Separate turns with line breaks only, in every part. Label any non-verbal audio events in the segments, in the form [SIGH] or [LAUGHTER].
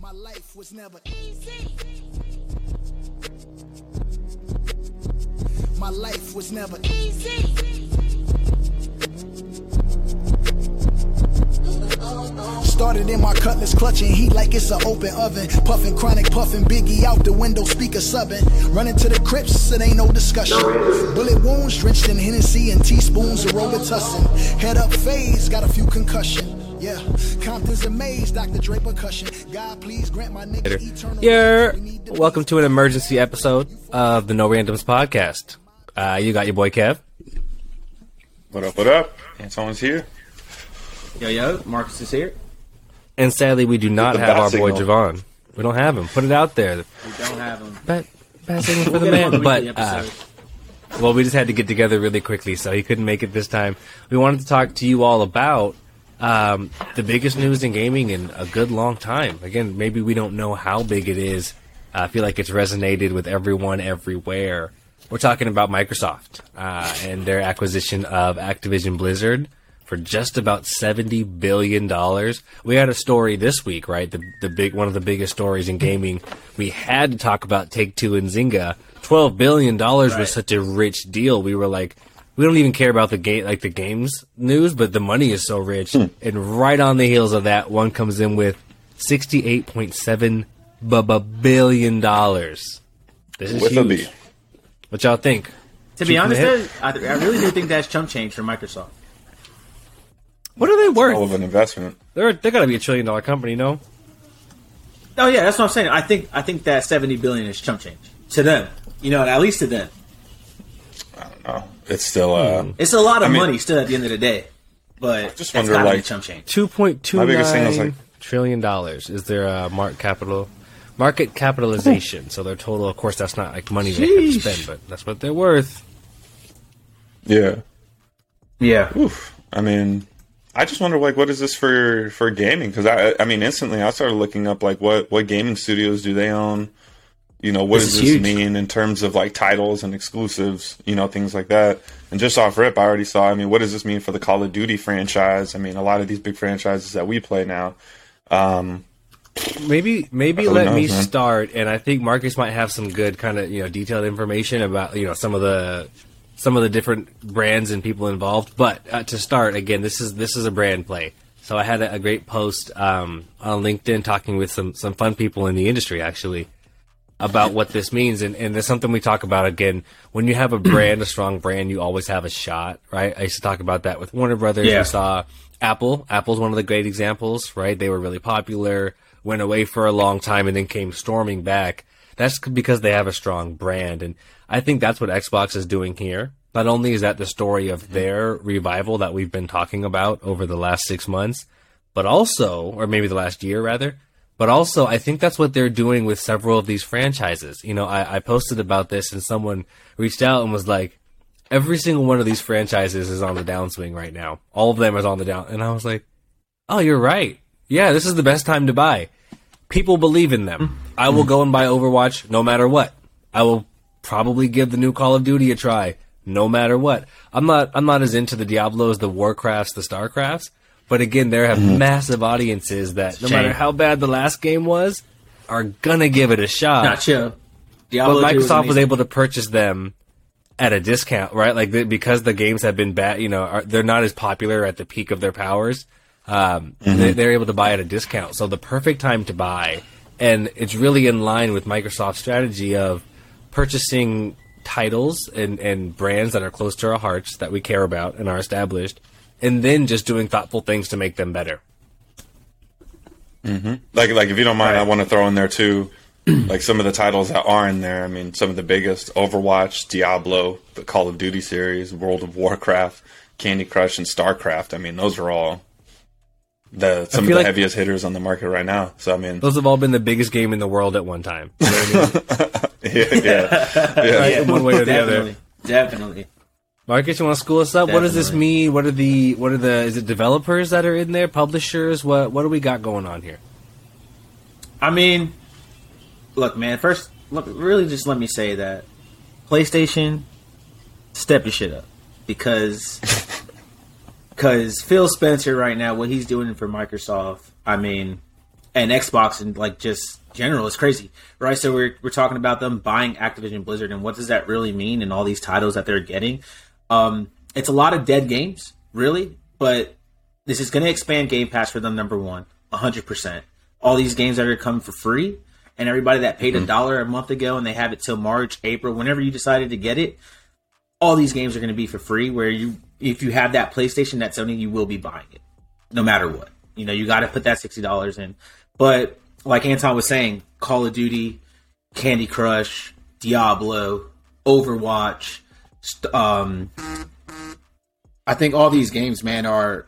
My life was never easy. My life was never easy. Started in my cutlass, clutching heat like it's an open oven. Puffing chronic, puffing biggie out the window, speaker subbing. Running to the crypts, it ain't no discussion. Bullet wounds drenched in Hennessy and teaspoons of Robitussin. Head up phase, got a few concussion. Yeah, Compton's amazed, Dr. Draper cushion. God, please grant my nigga eternal.
Yeah, welcome to an emergency episode of the No Randoms podcast. Uh, you got your boy Kev.
What up, what up? Antoine's here.
Yo, yo, Marcus is here.
And sadly, we do not have our boy
signal.
Javon. We don't have him. Put it out there.
We don't have him.
Bat, bat signal for the
get him on
man. But uh, well, we just had to get together really quickly, so he couldn't make it this time. We wanted to talk to you all about um, the biggest news in gaming in a good long time. Again, maybe we don't know how big it is. I feel like it's resonated with everyone everywhere. We're talking about Microsoft uh, and their acquisition of Activision Blizzard for just about seventy billion dollars. We had a story this week, right? The the big one of the biggest stories in gaming. We had to talk about Take Two and Zynga. Twelve billion dollars
Right.
was such a rich deal. We were like, we don't even care about the game, like the games news, but the money is so rich. Hmm. And right on the heels of that, one comes in with sixty-eight point seven billion dollars. This is
With
huge.
B.
What y'all think?
To be
Shoot from
honest, though, I, I really do think that's chump change for Microsoft.
What are they worth?
All of an investment.
They're they gotta be a trillion dollar company, no?
Oh yeah, that's what I'm saying. I think I think that 70 billion is chump change to them. You know, at least to them.
I don't know. It's still uh
Hmm.
It's a lot of
I mean-
money still at the end of the day, but
just
that's
wonder, like-
chump change.
Two point two
My biggest thing was,
nine
like-
trillion dollars is their uh, market capital market capitalization. So their total, of course, that's not like money they have to spend, but that's what they're worth.
yeah.
Yeah,
Oof. I mean, I just wonder like what is this for for gaming? Because I I mean instantly I started looking up like what what gaming studios do they own? You know what
This
does this
huge.
mean in terms of like titles and exclusives? You know things like that. And just off rip, I already saw. I mean, what does this mean for the Call of Duty franchise? I mean, a lot of these big franchises that we play now. Um,
Maybe maybe let
knows,
me
man?
start, and I think Marcus might have some good kind of you know detailed information about you know some of the some of the different brands and people involved. But uh, to start, again, this is this is a brand play. So I had a, a great post um, on LinkedIn talking with some some fun people in the industry actually about what this means, and and there's something we talk about again. When you have a brand, a strong brand, you always have a shot, right? I used to talk about that with Warner Brothers.
Yeah.
We saw Apple. Apple's one of the great examples, right? They were really popular, went away for a long time, and then came storming back. That's because they have a strong brand, and I think that's what Xbox is doing here. Not only is that the story of mm-hmm. their revival that we've been talking about over the last six months, but also, or maybe the last year rather, but also I think that's what they're doing with several of these franchises. You know, I, I posted about this and someone reached out and was like, every single one of these franchises is on the downswing right now. All of them is on the down. And I was like, oh, you're right. Yeah, this is the best time to buy. People believe in them. Mm-hmm. I will go and buy Overwatch no matter what. I will probably give the new Call of Duty a try no matter what. I'm not I'm not as into the Diablos, the Warcrafts, the Starcrafts, but again, there have massive audiences that no
Shame.
matter how bad the last game was, are gonna give it a shot. But
Diablo 3
Microsoft was
amazing.
able to purchase them at a discount, right? Like the, because the games have been bad, you know, are, they're not as popular at the peak of their powers. Um, they, they're able to buy at a discount, so the perfect time to buy, and it's really in line with Microsoft's strategy of purchasing titles and, and brands that are close to our hearts that we care about and are established, and then just doing thoughtful things to make them better. Mm-hmm.
like like if you don't mind, I want to throw in there too, [CLEARS THROAT] like some of the titles that are in there. I mean, some of the biggest: Overwatch, Diablo, the Call of Duty series, World of Warcraft, Candy Crush, and Starcraft. I mean, those are all the some of the
like-
heaviest hitters on the market right now. So I mean,
Those have all been the biggest game in the world at one time. You know what I mean? [LAUGHS]
yeah, yeah, [LAUGHS] yeah.
Right? One way or the other.
definitely, definitely.
Marcus, you want to school us up? What does this mean? What are the what are the is it developers that are in there, publishers? What what do we got going on here?
I mean, look, man. First, look, really, just let me say that PlayStation, step your shit up because because Phil Spencer right now, what he's doing for Microsoft. I mean, and Xbox and like just general is crazy, right? So we're we're talking about them buying Activision Blizzard, and what does that really mean? And all these titles that they're getting, um, it's a lot of dead games, really. But this is going to expand Game Pass for them. Number one, hundred percent. All these games that are coming for free, and everybody that paid a dollar a month ago and they have it till March, April, whenever you decided to get it, all these games are going to be for free. Where you, if you have that PlayStation, that Sony, you will be buying it, no matter what. You know, you got to put that sixty dollars in. But like Anton was saying, Call of Duty, Candy Crush, Diablo, Overwatch, um, I think all these games, man, are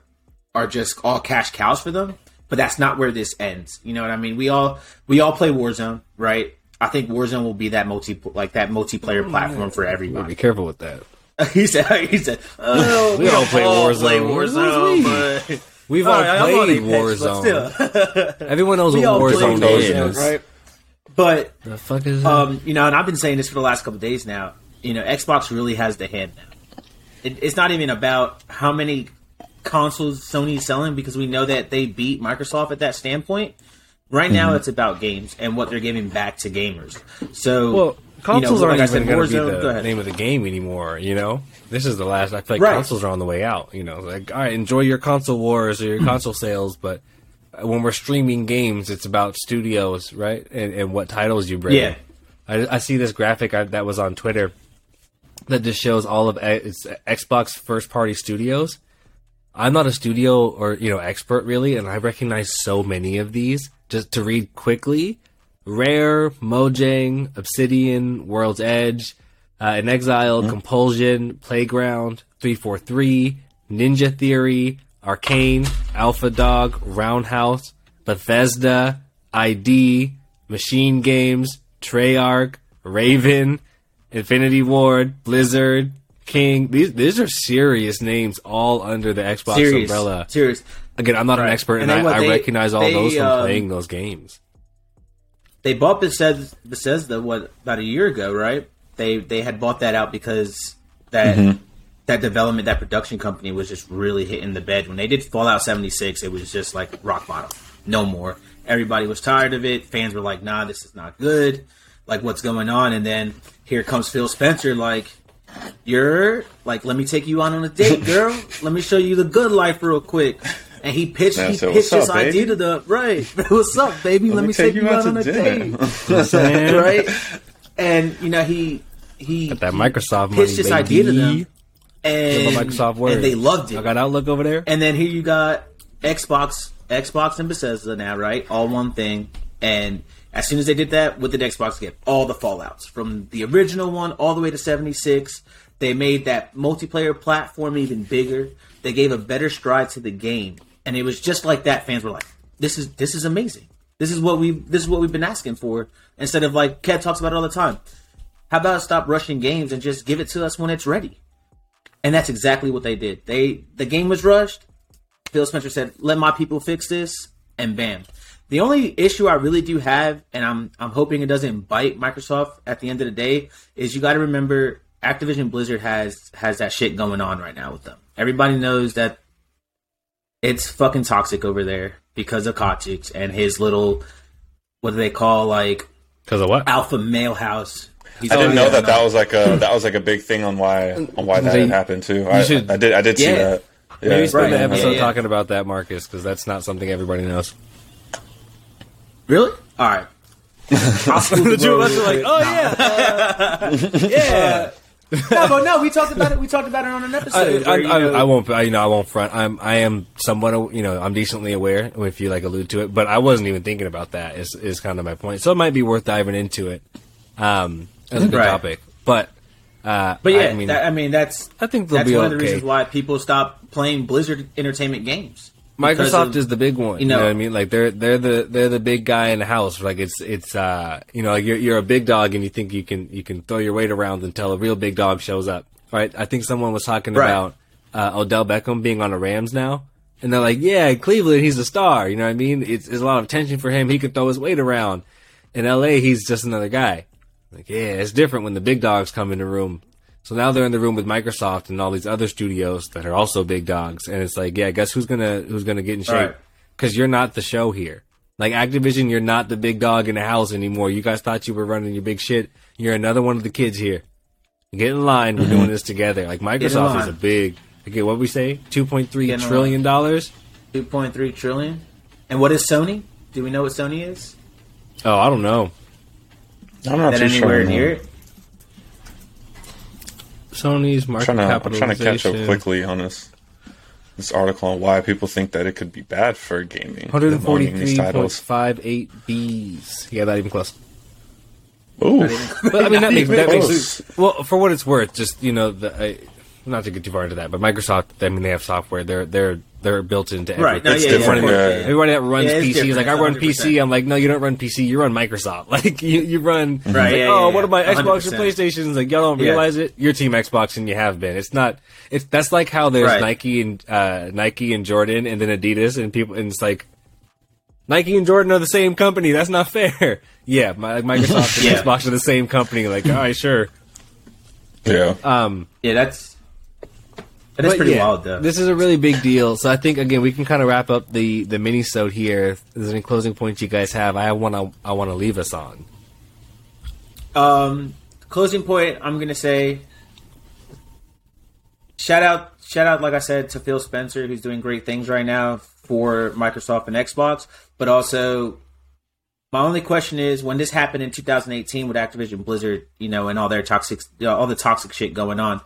are just all cash cows for them. But that's not where this ends. You know what I mean? We all we all play Warzone, right? I think Warzone will be that multi like that multiplayer platform for everybody.
Be careful with that. [LAUGHS]
he said. He said. Oh,
we, we all play Warzone.
Play Warzone, but
We've all, all played Warzone. [LAUGHS] Everyone knows what Warzone is,
right? But
the fuck is
um, you know, and I've been saying this for the last couple days now. You know, Xbox really has the hand now. It, it's not even about how many consoles Sony's selling because we know that they beat Microsoft at that standpoint. Right now, mm-hmm. it's about games and what they're giving back to gamers. So,
well, consoles you know, aren't like even going to be the name of the game anymore. You know, this is the last. I feel like right. consoles are on the way out. You know, like all right, enjoy your console wars or your [CLEARS THROAT] console sales, but when we're streaming games, it's about studios, right, and, and what titles you bring.
Yeah,
I, I see this graphic that was on Twitter that just shows all of eh, it's Xbox first party studios. I'm not a studio or you know expert really, and I recognize so many of these. Just to read quickly, Rare, Mojang, Obsidian, World's Edge, uh, inXile, mm-hmm. Compulsion, Playground, 343, Ninja Theory, Arcane, Alpha Dog, Roundhouse, Bethesda, ID, Machine Games, Treyarch, Raven, Infinity Ward, Blizzard, King. These these are serious names all under the Xbox serious, umbrella.
Serious.
Again, I'm not right. an expert, and, and I, they, I, recognize all they, those from um, playing those games
they bought Bethesda, Bethesda what about a year ago, right? They they had bought that out because that mm-hmm. that development that production company was just really hitting the bed when they did Fallout 76. It was just like rock bottom, no more. Everybody was tired of it. Fans were like, "Nah, this is not good. Like, what's going on?" And then here comes Phil Spencer, like, "You're like, let me take you on on a date, [LAUGHS] girl. let me show you the good life real quick." And he pitched he pitched his up, idea to the right. [LAUGHS] What's up, baby? Let, Let me take, you out on a date. [LAUGHS] right? [LAUGHS] And you know he he
Got that Microsoft
pitched
money,
this
baby.
idea to them, and
Microsoft word.
and they loved it.
I got Outlook over there,
and then here you got Xbox, Xbox and Bethesda now, right? All one thing, and as soon as they did that, with the Xbox get? All the Fallout's from the original one all the way to seventy six. They made that multiplayer platform even bigger. They gave a better stride to the game and it was just like that. Fans were like, "This is this is amazing. This is what we this is what we've been asking for." Instead of like Kev talks about it all the time. How about stop rushing games and just give it to us when it's ready? And that's exactly what they did. They the game was rushed. Phil Spencer said, "Let my people fix this," and bam. The only issue I really do have, and I'm I'm hoping it doesn't bite Microsoft at the end of the day, is you got to remember Activision Blizzard has has that shit going on right now with them. Everybody knows that it's fucking toxic over there because of Kotick and his little what do they call like
because of what
alpha male house.
He's I didn't know that that was like a that was like a big thing on why on why that had happened too. I, should, I, did I did yeah. see that.
Yeah, Maybe spend right. episode yeah, yeah. talking about that, Marcus, because that's not something everybody knows.
Really? All right. [LAUGHS]
the two of us are like, oh yeah, [LAUGHS] uh, yeah [LAUGHS]
no, but no, we talked about it. We talked about it on an episode.
I, I, I, I, won't. I, you know, I won't front. I'm. I am somewhat. You know, I'm decently aware if you like allude to it, but I wasn't even thinking about that. Is is kind of my point. So it might be worth diving into it. Um, as a good right. topic, but. Uh,
but yeah, I mean, that, I mean that's
I think
that's
one
okay.
of
the reasons why people stop playing Blizzard Entertainment games.
Microsoft of, is the big one. You know, you know, what I mean? Like they're they're the they're the big guy in the house. Like it's it's uh you know like you're you're a big dog and you think you can you can throw your weight around until a real big dog shows up. Right? I think someone was talking right. about uh, Odell Beckham being on the Rams now. And they're like, yeah, Cleveland, he's a star. You know what I mean? It's, it's a lot of attention for him. He can throw his weight around. In LA, he's just another guy. Like, yeah, it's different when the big dogs come in the room. So now they're in the room with Microsoft and all these other studios that are also big dogs, and it's like, yeah, guess who's gonna who's gonna get in shape? Because right. you're not the show here. Like Activision, you're not the big dog in the house anymore. You guys thought you were running your big shit. You're another one of the kids here. Get in line. We're doing [LAUGHS] this together. Like Microsoft is a big. Okay, what we say? Two point three
Get in
trillion dollars.
Two point three trillion. And what is Sony? Do we know what Sony is?
Oh, I don't know.
I'm not
That
too
anywhere
sure.
near it?
Sony's
I'm
market
trying, to, I'm trying to catch up quickly on this this article on why people think that it could be bad for gaming.
Hundred and
owning these
forty-three point
titles.
five eight Bs. Yeah, not even close.
Ooh,
But I mean, that [LAUGHS] makes that makes well for what it's worth. Just you know, the, I, not to get too far into that, but Microsoft. I mean, they have software. They're they're they're built into every,
Right. No,
It's
yeah,
different,
yeah,
yeah.
yeah.
Everybody that runs
Yeah,
PC is like, I run
100%.
PC. I'm like, no, you don't run PC. You run Microsoft. [LAUGHS] Like, you, you run.
Right,
like,
yeah,
oh,
yeah,
what are my
yeah.
Xbox and
100%.
PlayStations? Like, y'all don't
Yeah.
realize it. You're Team Xbox and you have been. It's not. It's that's like how there's
Right.
Nike and uh, Nike and Jordan and then Adidas and people and it's like Nike and Jordan are the same company. That's not fair. [LAUGHS] Yeah, my, like Microsoft [LAUGHS] and
Yeah.
Xbox are the same company. Like, all right, sure.
yeah.
Um,
Yeah, that's that is
but
pretty
yeah,
wild though.
This is a really big deal. So I think again we can kind of wrap up the the mini sode here. If there's any closing points you guys have, I want to I want to leave us on.
Um, closing point. I'm gonna say, shout out, shout out, like I said, to Phil Spencer, who's doing great things right now for Microsoft and Xbox. But also, my only question is, when this happened in 2018 with Activision Blizzard, you know, and all their toxic, all the toxic shit going on,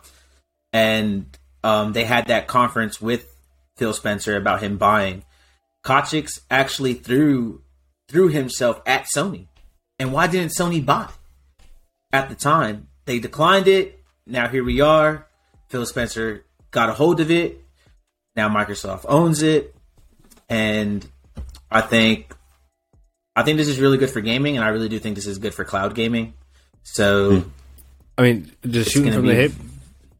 and um, they had that conference with Phil Spencer about him buying. Kotick's actually threw threw himself at Sony, and why didn't Sony buy? at the time. They declined it. Now here we are. Phil Spencer got a hold of it. Now Microsoft owns it. And I think I think this is really good for gaming and I really do think this is good for cloud gaming. So
I mean, just shooting from the hip.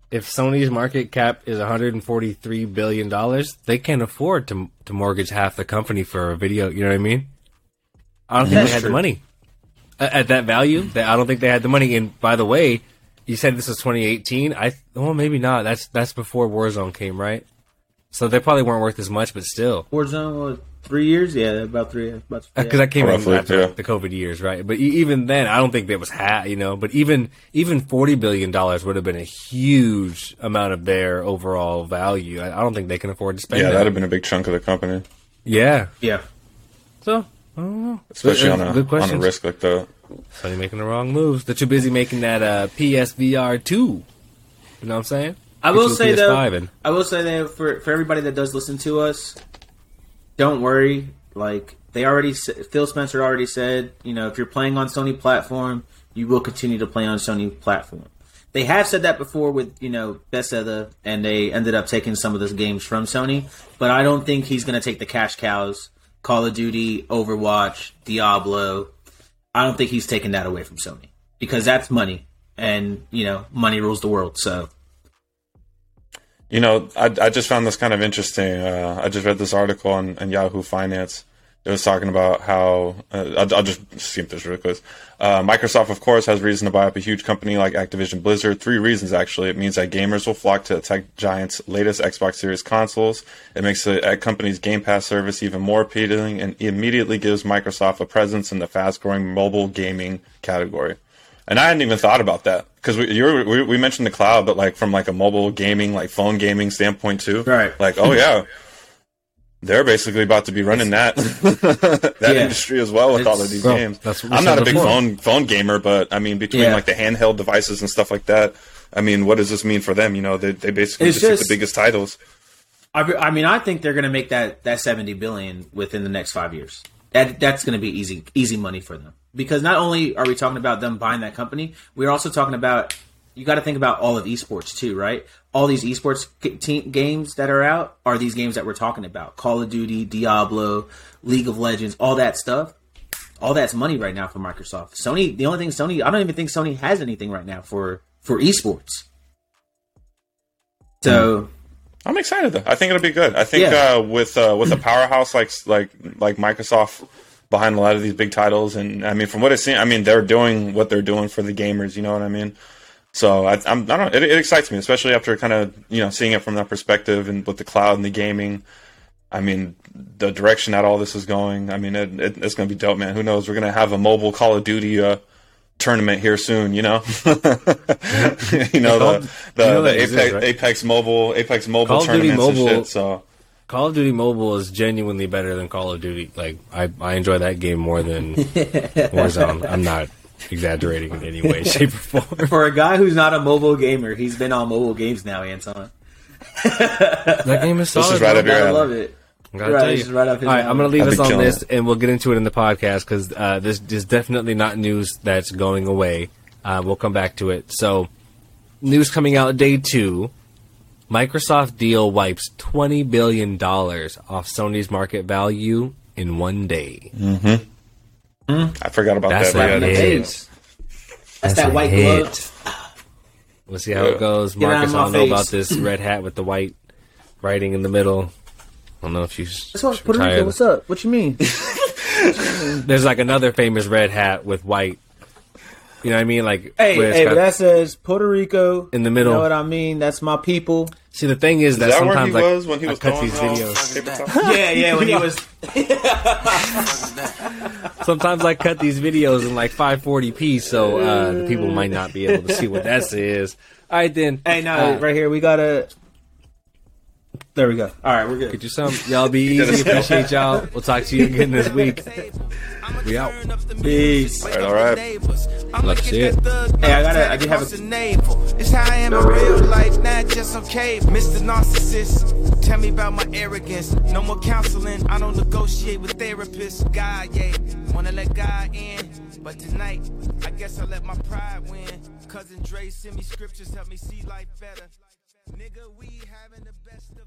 If Sony's market cap is 143 billion dollars, they can't afford to to mortgage half the company for a video. You know what I mean? I don't think
That's
they had the money at, at that value. They, I don't think they had the money. And by the way, you said this was 2018. I well, maybe not. That's that's before Warzone came, right? So they probably weren't worth as much, but still.
Warzone was three years? Yeah, about three about
because
yeah.
that came in after
yeah.
the COVID years, right? But e- even then, I don't think that was half, you know. But even even forty billion dollars would have been a huge amount of their overall value. I, I don't think they can afford to spend.
Yeah,
that.
that'd have been a big chunk of the company,
yeah.
Yeah.
So I don't know.
especially on a
good
on a risk like that.
Sony making the wrong moves. They're too busy making that uh, PSVR two. You know what I'm saying?
I will say though,
PS5 and-
I will say that for for everybody that does listen to us, don't worry. Like they already, Phil Spencer already said, you know, if you're playing on Sony platform, you will continue to play on Sony platform. They have said that before with you know Bethesda, and they ended up taking some of those games from Sony. But I don't think he's going to take the cash cows, Call of Duty, Overwatch, Diablo. I don't think he's taking that away from Sony because that's money, and you know, money rules the world. So.
You know, I, I just found this kind of interesting. Uh, I just read this article on, on Yahoo Finance. It was talking about how uh, I'll, I'll just skip this real quick. Uh, Microsoft, of course, has reason to buy up a huge company like Activision Blizzard. Three reasons, actually. It means that gamers will flock to the tech giant's latest Xbox Series consoles. It makes the uh, company's Game Pass service even more appealing and immediately gives Microsoft a presence in the fast-growing mobile gaming category. And I hadn't even thought about that because we, we we mentioned the cloud, but like from like a mobile gaming, like phone gaming standpoint too.
Right.
Like, oh yeah, they're basically about to be running that [LAUGHS] that
Yeah.
industry as well with all of these
Bro,
games.
that's what
I'm not a big
before.
phone phone gamer, but I mean between
Yeah.
like the handheld devices and stuff like that. I mean, what does this mean for them? You know, they they basically
It's
just, take
just-
the biggest titles.
I, I mean, I think they're going to make that that seventy billion within the next five years. That that's going to be easy easy money for them because not only are we talking about them buying that company, we're also talking about you got to think about all of esports too, right? All these esports g- games that are out are these games that we're talking about: Call of Duty, Diablo, League of Legends, all that stuff. All that's money right now for Microsoft. Sony, the only thing Sony, I don't even think Sony has anything right now for for esports. So.
I'm excited though. I think it'll be good. I think
Yeah.
uh, with uh, with a powerhouse like like like Microsoft behind a lot of these big titles, and I mean, from what it seems, I mean, they're doing what they're doing for the gamers. You know what I mean? So I, I'm I don't. It, it excites me, especially after kind of you know seeing it from that perspective and with the cloud and the gaming. I mean, the direction that all this is going, I mean, it, it, it's going to be dope, man. Who knows? We're going to have a mobile Call of Duty uh, tournament here soon, you know? [LAUGHS] you know, the, the,
You know
the Apex,
exists, right?
Apex Mobile, Apex Mobile
Call
tournaments
Mobile-
and shit, so.
Call of Duty Mobile is genuinely better than Call of Duty. Like I, I enjoy that game more than [LAUGHS] Warzone. I'm not exaggerating in any way, shape, or form. [LAUGHS]
For a guy who's not a mobile gamer, he's been on mobile games now, Anton.
That game is
This
solid.
is right up your
I
alley.
love it.
Gotta
Right,
tell you.
right up
All right,
alley.
I'm going to leave
I'd
us on this,
it.
and we'll get into it in the podcast because uh, this is definitely not news that's going away. Uh, we'll come back to it. So, news coming out day two: Microsoft deal wipes 20 billion dollars off Sony's market value in one day. Mm-hmm. Hmm?
I forgot about
That's
that.
a hit.
that's-
That's, that
a
white
hit.
glove.
We'll see how it goes.
Get
Marcus, I don't know
face.
about this red hat with the white writing in the middle. I don't know if you.
That's what Puerto Rico. What's up? What you mean? [LAUGHS]
There's like another famous red hat with white. You know what I mean? Like
hey, hey,
got-
but that says Puerto Rico
In the middle.
You know what I mean? That's my people.
See, the thing is,
Is
that
that where he
sometimes like
was when he
I cut these
all
videos. [LAUGHS]
yeah, yeah. When he was [LAUGHS]
Sometimes I cut these videos in like 540p, so uh, the people might not be able to see what that [LAUGHS] is. All right, then.
Hey, no,
Uh,
right here we gotta. There we go. All right, we're good.
Get you some. [LAUGHS] Y'all be easy. Appreciate y'all. We'll talk to you again this week. We out.
Peace.
All right, all right.
Love to see it.
Hey, I gotta- I do have a-
navel. It's how I am in real life, not just on cable. Mr. Narcissist, tell me about my arrogance. No more counseling, I don't negotiate with therapists. God, yeah, wanna let God in. But tonight, I guess I let my pride win. Cousin Dre send me scriptures, help me see life better. Nigga, we having the best of